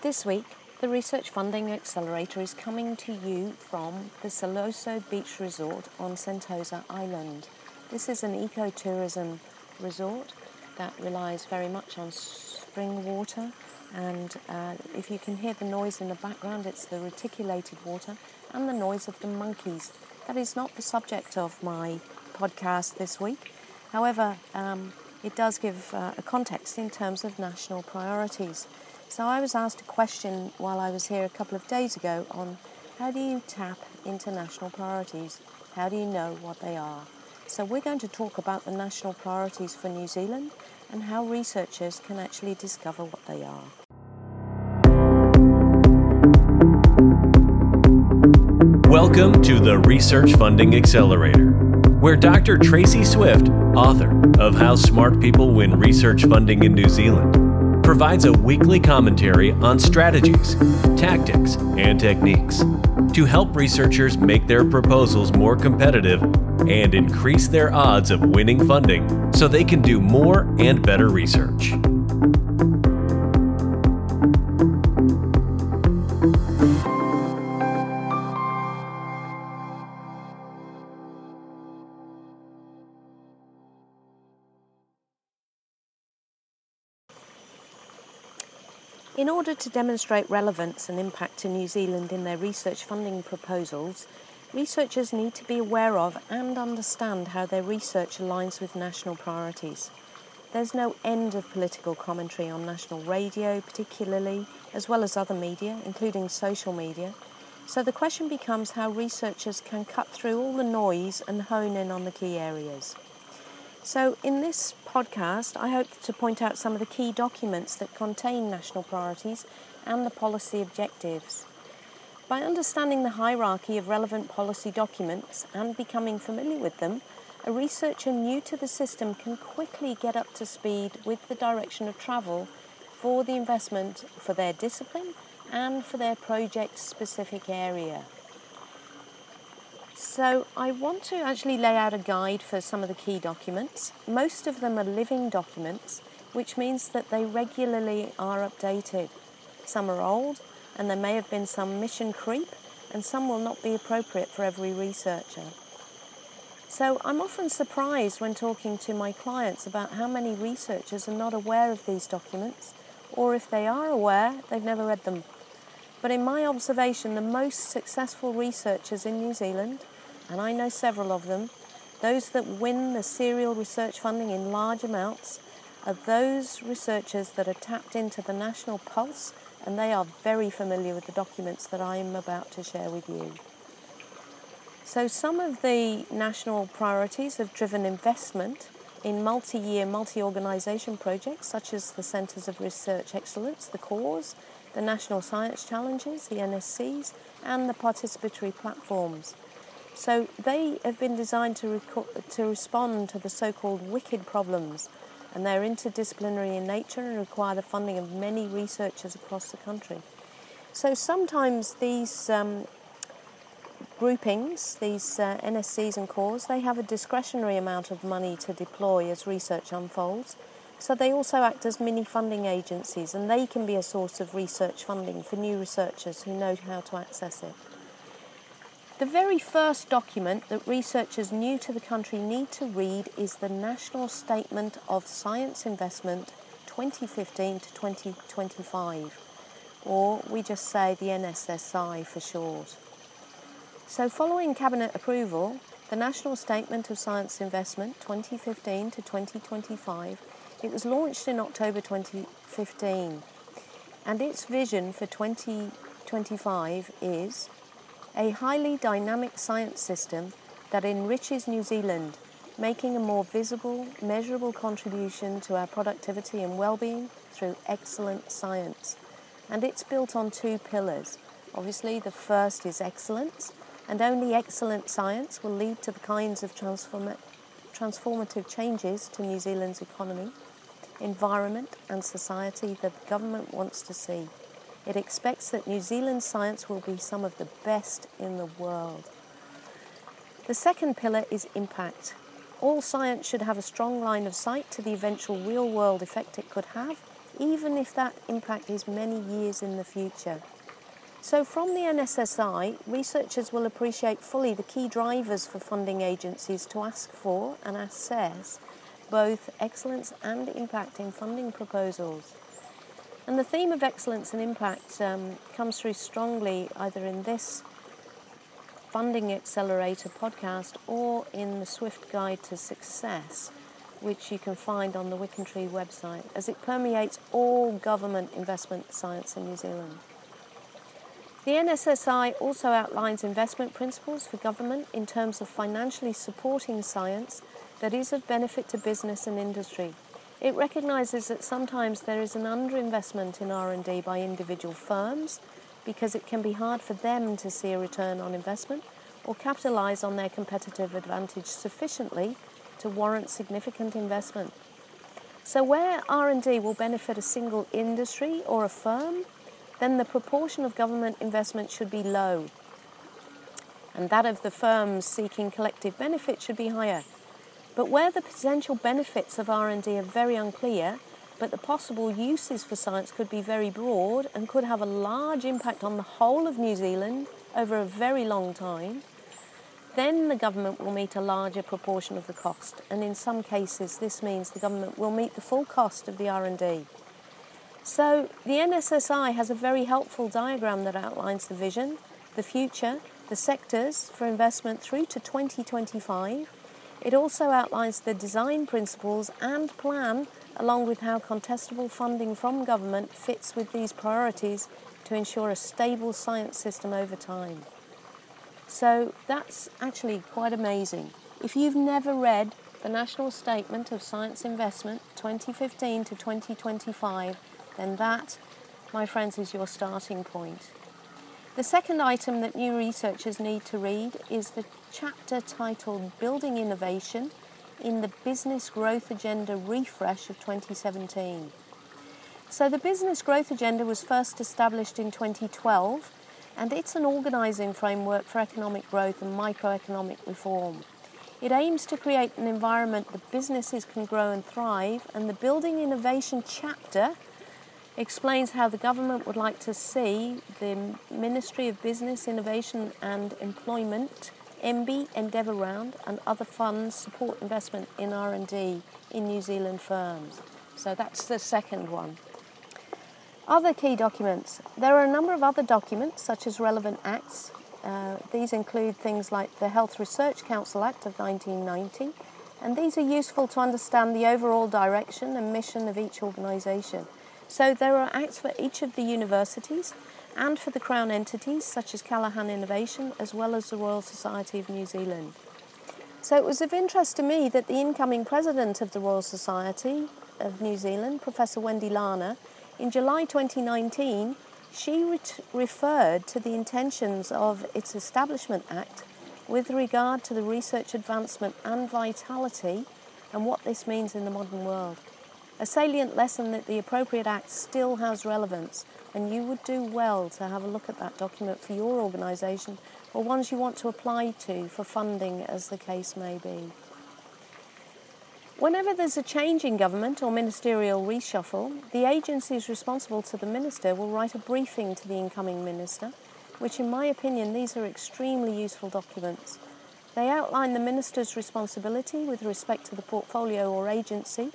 This week, the Research Funding Accelerator is coming to you from the Siloso Beach Resort on Sentosa Island. This is an ecotourism resort that relies very much on spring water, and uh, if you can hear the noise in the background, it's the reticulated water and the noise of the monkeys. That is not the subject of my podcast this week. However, um, it does give uh, a context in terms of national priorities. So I was asked a question while I was here a couple of days ago on how do you tap international priorities? How do you know what they are? So we're going to talk about the national priorities for New Zealand and how researchers can actually discover what they are. Welcome to the Research Funding Accelerator, where Dr. Tracy Swift, author of How Smart People Win Research Funding in New Zealand, provides a weekly commentary on strategies, tactics, and techniques to help researchers make their proposals more competitive and increase their odds of winning funding so they can do more and better research. In order to demonstrate relevance and impact to New Zealand in their research funding proposals, researchers need to be aware of and understand how their research aligns with national priorities. There's no end of political commentary on national radio, particularly, as well as other media, including social media. So the question becomes how researchers can cut through all the noise and hone in on the key areas. So, in this podcast, I hope to point out some of the key documents that contain national priorities and the policy objectives. By understanding the hierarchy of relevant policy documents and becoming familiar with them, a researcher new to the system can quickly get up to speed with the direction of travel for the investment for their discipline and for their project specific area. So I want to actually lay out a guide for some of the key documents. Most of them are living documents, which means that they regularly are updated. Some are old, and there may have been some mission creep, and some will not be appropriate for every researcher. So I'm often surprised when talking to my clients about how many researchers are not aware of these documents, or if they are aware, they've never read them. But in my observation, the most successful researchers in New Zealand, and I know several of them, those that win the serial research funding in large amounts, are those researchers that are tapped into the national pulse and they are very familiar with the documents that I'm about to share with you. So, some of the national priorities have driven investment in multi year, multi organisation projects such as the Centres of Research Excellence, the CORES, the National Science Challenges, the NSCs, and the participatory platforms. So they have been designed to, rec- to respond to the so called wicked problems, and they're interdisciplinary in nature and require the funding of many researchers across the country. So sometimes these um, groupings, these uh, NSCs and CORES, they have a discretionary amount of money to deploy as research unfolds. So they also act as mini funding agencies and they can be a source of research funding for new researchers who know how to access it. The very first document that researchers new to the country need to read is the National Statement of Science Investment 2015 to 2025, or we just say the NSSI for short. So, following Cabinet approval, the National Statement of Science Investment 2015 to 2025 it was launched in October 2015, and its vision for 2025 is a highly dynamic science system that enriches New Zealand, making a more visible, measurable contribution to our productivity and well-being through excellent science. And it's built on two pillars. Obviously, the first is excellence, and only excellent science will lead to the kinds of transform- transformative changes to New Zealand's economy environment, and society that the government wants to see. It expects that New Zealand science will be some of the best in the world. The second pillar is impact. All science should have a strong line of sight to the eventual real world effect it could have even if that impact is many years in the future. So, from the NSSI, researchers will appreciate fully the key drivers for funding agencies to ask for and assess both excellence and impact in funding proposals. And the theme of excellence and impact um, comes through strongly either in this Funding Accelerator podcast or in the Swift Guide to Success, which you can find on the WickenTree website, as it permeates all government investment science in New Zealand. The NSSI also outlines investment principles for government in terms of financially supporting science that is of benefit to business and industry. It recognises that sometimes there is an underinvestment in R&D by individual firms because it can be hard for them to see a return on investment or capitalise on their competitive advantage sufficiently to warrant significant investment. So where R&D will benefit a single industry or a firm, then the proportion of government investment should be low. And that of the firms seeking collective benefit should be higher. But where the potential benefits of R&D are very unclear, but the possible uses for science could be very broad and could have a large impact on the whole of New Zealand over a very long time, then the government will meet a larger proportion of the cost, and in some cases this means the government will meet the full cost of the R&D. So the NSSI has a very helpful diagram that outlines the vision, the future, the sectors for investment through to 2025 it also outlines the design principles and plan, along with how contestable funding from government fits with these priorities to ensure a stable science system over time. So that's actually quite amazing. If you've never read the National Statement of Science Investment 2015 to 2025, then that, my friends, is your starting point. The second item that new researchers need to read is the chapter titled Building Innovation in the Business Growth Agenda Refresh of 2017. So, the Business Growth Agenda was first established in 2012 and it's an organising framework for economic growth and microeconomic reform. It aims to create an environment that businesses can grow and thrive, and the Building Innovation chapter explains how the government would like to see the Ministry of Business, Innovation and Employment, MBIE Endeavour Round and other funds support investment in R&D in New Zealand firms. So that's the second one. Other key documents. There are a number of other documents such as relevant acts. Uh, these include things like the Health Research Council Act of 1990 and these are useful to understand the overall direction and mission of each organisation. So there are acts for each of the universities and for the Crown entities such as Callaghan Innovation as well as the Royal Society of New Zealand. So it was of interest to me that the incoming president of the Royal Society of New Zealand, Professor Wendy Larner, in July 2019, she re- referred to the intentions of its Establishment Act with regard to the research advancement and vitality and what this means in the modern world a salient lesson that the appropriate act still has relevance, and you would do well to have a look at that document for your organisation or ones you want to apply to for funding, as the case may be. Whenever there's a change in government or ministerial reshuffle, the agencies responsible to the minister will write a briefing to the incoming minister, which, in my opinion, these are extremely useful documents. They outline the minister's responsibility with respect to the portfolio or agency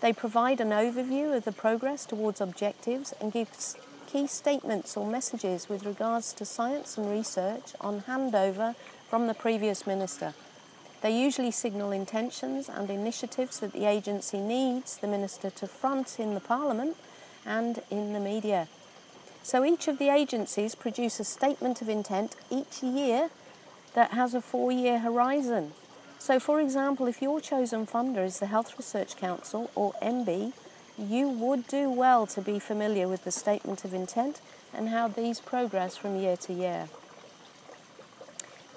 they provide an overview of the progress towards objectives and give key statements or messages with regards to science and research on handover from the previous minister. They usually signal intentions and initiatives that the agency needs the minister to front in the parliament and in the media. So each of the agencies produce a statement of intent each year that has a four year horizon. So, for example, if your chosen funder is the Health Research Council or MB, you would do well to be familiar with the statement of intent and how these progress from year to year.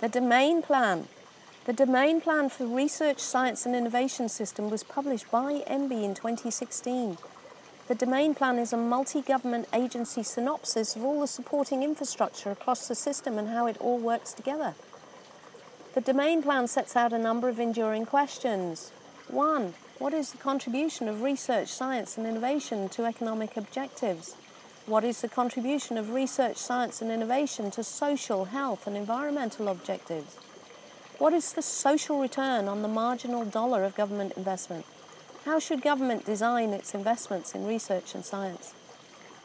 The domain plan. The domain plan for Research, Science and Innovation System was published by MB in 2016. The domain plan is a multi government agency synopsis of all the supporting infrastructure across the system and how it all works together. The domain plan sets out a number of enduring questions. One, What is the contribution of research, science, and innovation to economic objectives? What is the contribution of research, science, and innovation to social, health, and environmental objectives? What is the social return on the marginal dollar of government investment? How should government design its investments in research and science?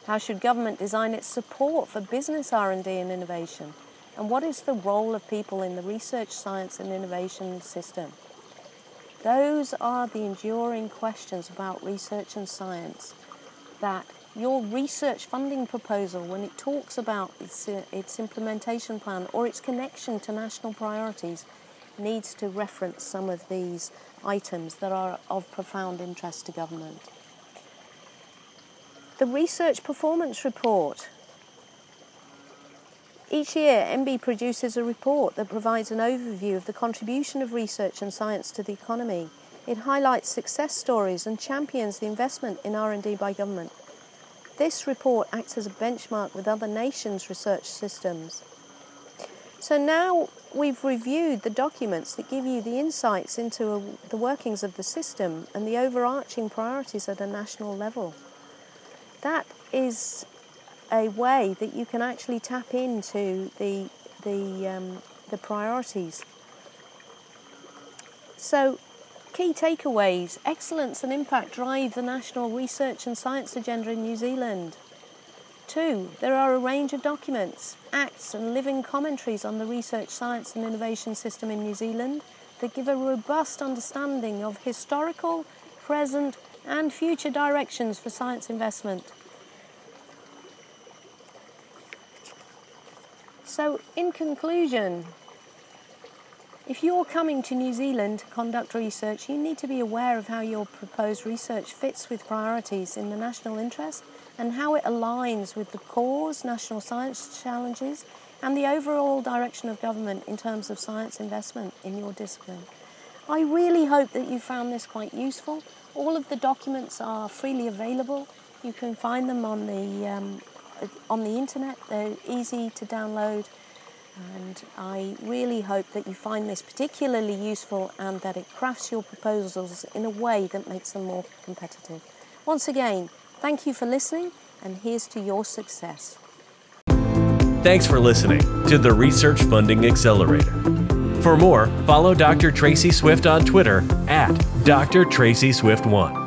How should government design its support for business R&D and innovation? And what is the role of people in the research, science, and innovation system? Those are the enduring questions about research and science that your research funding proposal, when it talks about its, uh, its implementation plan or its connection to national priorities, needs to reference some of these items that are of profound interest to government. The Research Performance Report each year, MB produces a report that provides an overview of the contribution of research and science to the economy. It highlights success stories and champions the investment in R&D by government. This report acts as a benchmark with other nations' research systems. So now we've reviewed the documents that give you the insights into a, the workings of the system and the overarching priorities at a national level. That is a way that you can actually tap into the the um, the priorities. So, key takeaways: excellence and impact drive the national research and science agenda in New Zealand. Two, there are a range of documents, acts, and living commentaries on the research, science, and innovation system in New Zealand that give a robust understanding of historical, present, and future directions for science investment. So, in conclusion, if you're coming to New Zealand to conduct research, you need to be aware of how your proposed research fits with priorities in the national interest and how it aligns with the CORES, national science challenges, and the overall direction of government in terms of science investment in your discipline. I really hope that you found this quite useful. All of the documents are freely available. You can find them on the um, Uh, on the internet. They're easy to download, and I really hope that you find this particularly useful and that it crafts your proposals in a way that makes them more competitive. Once again, thank you for listening, and here's to your success. Thanks for listening to the Research Funding Accelerator. For more, follow Dr. Tracy Swift on Twitter at Dr. Tracy Swift 1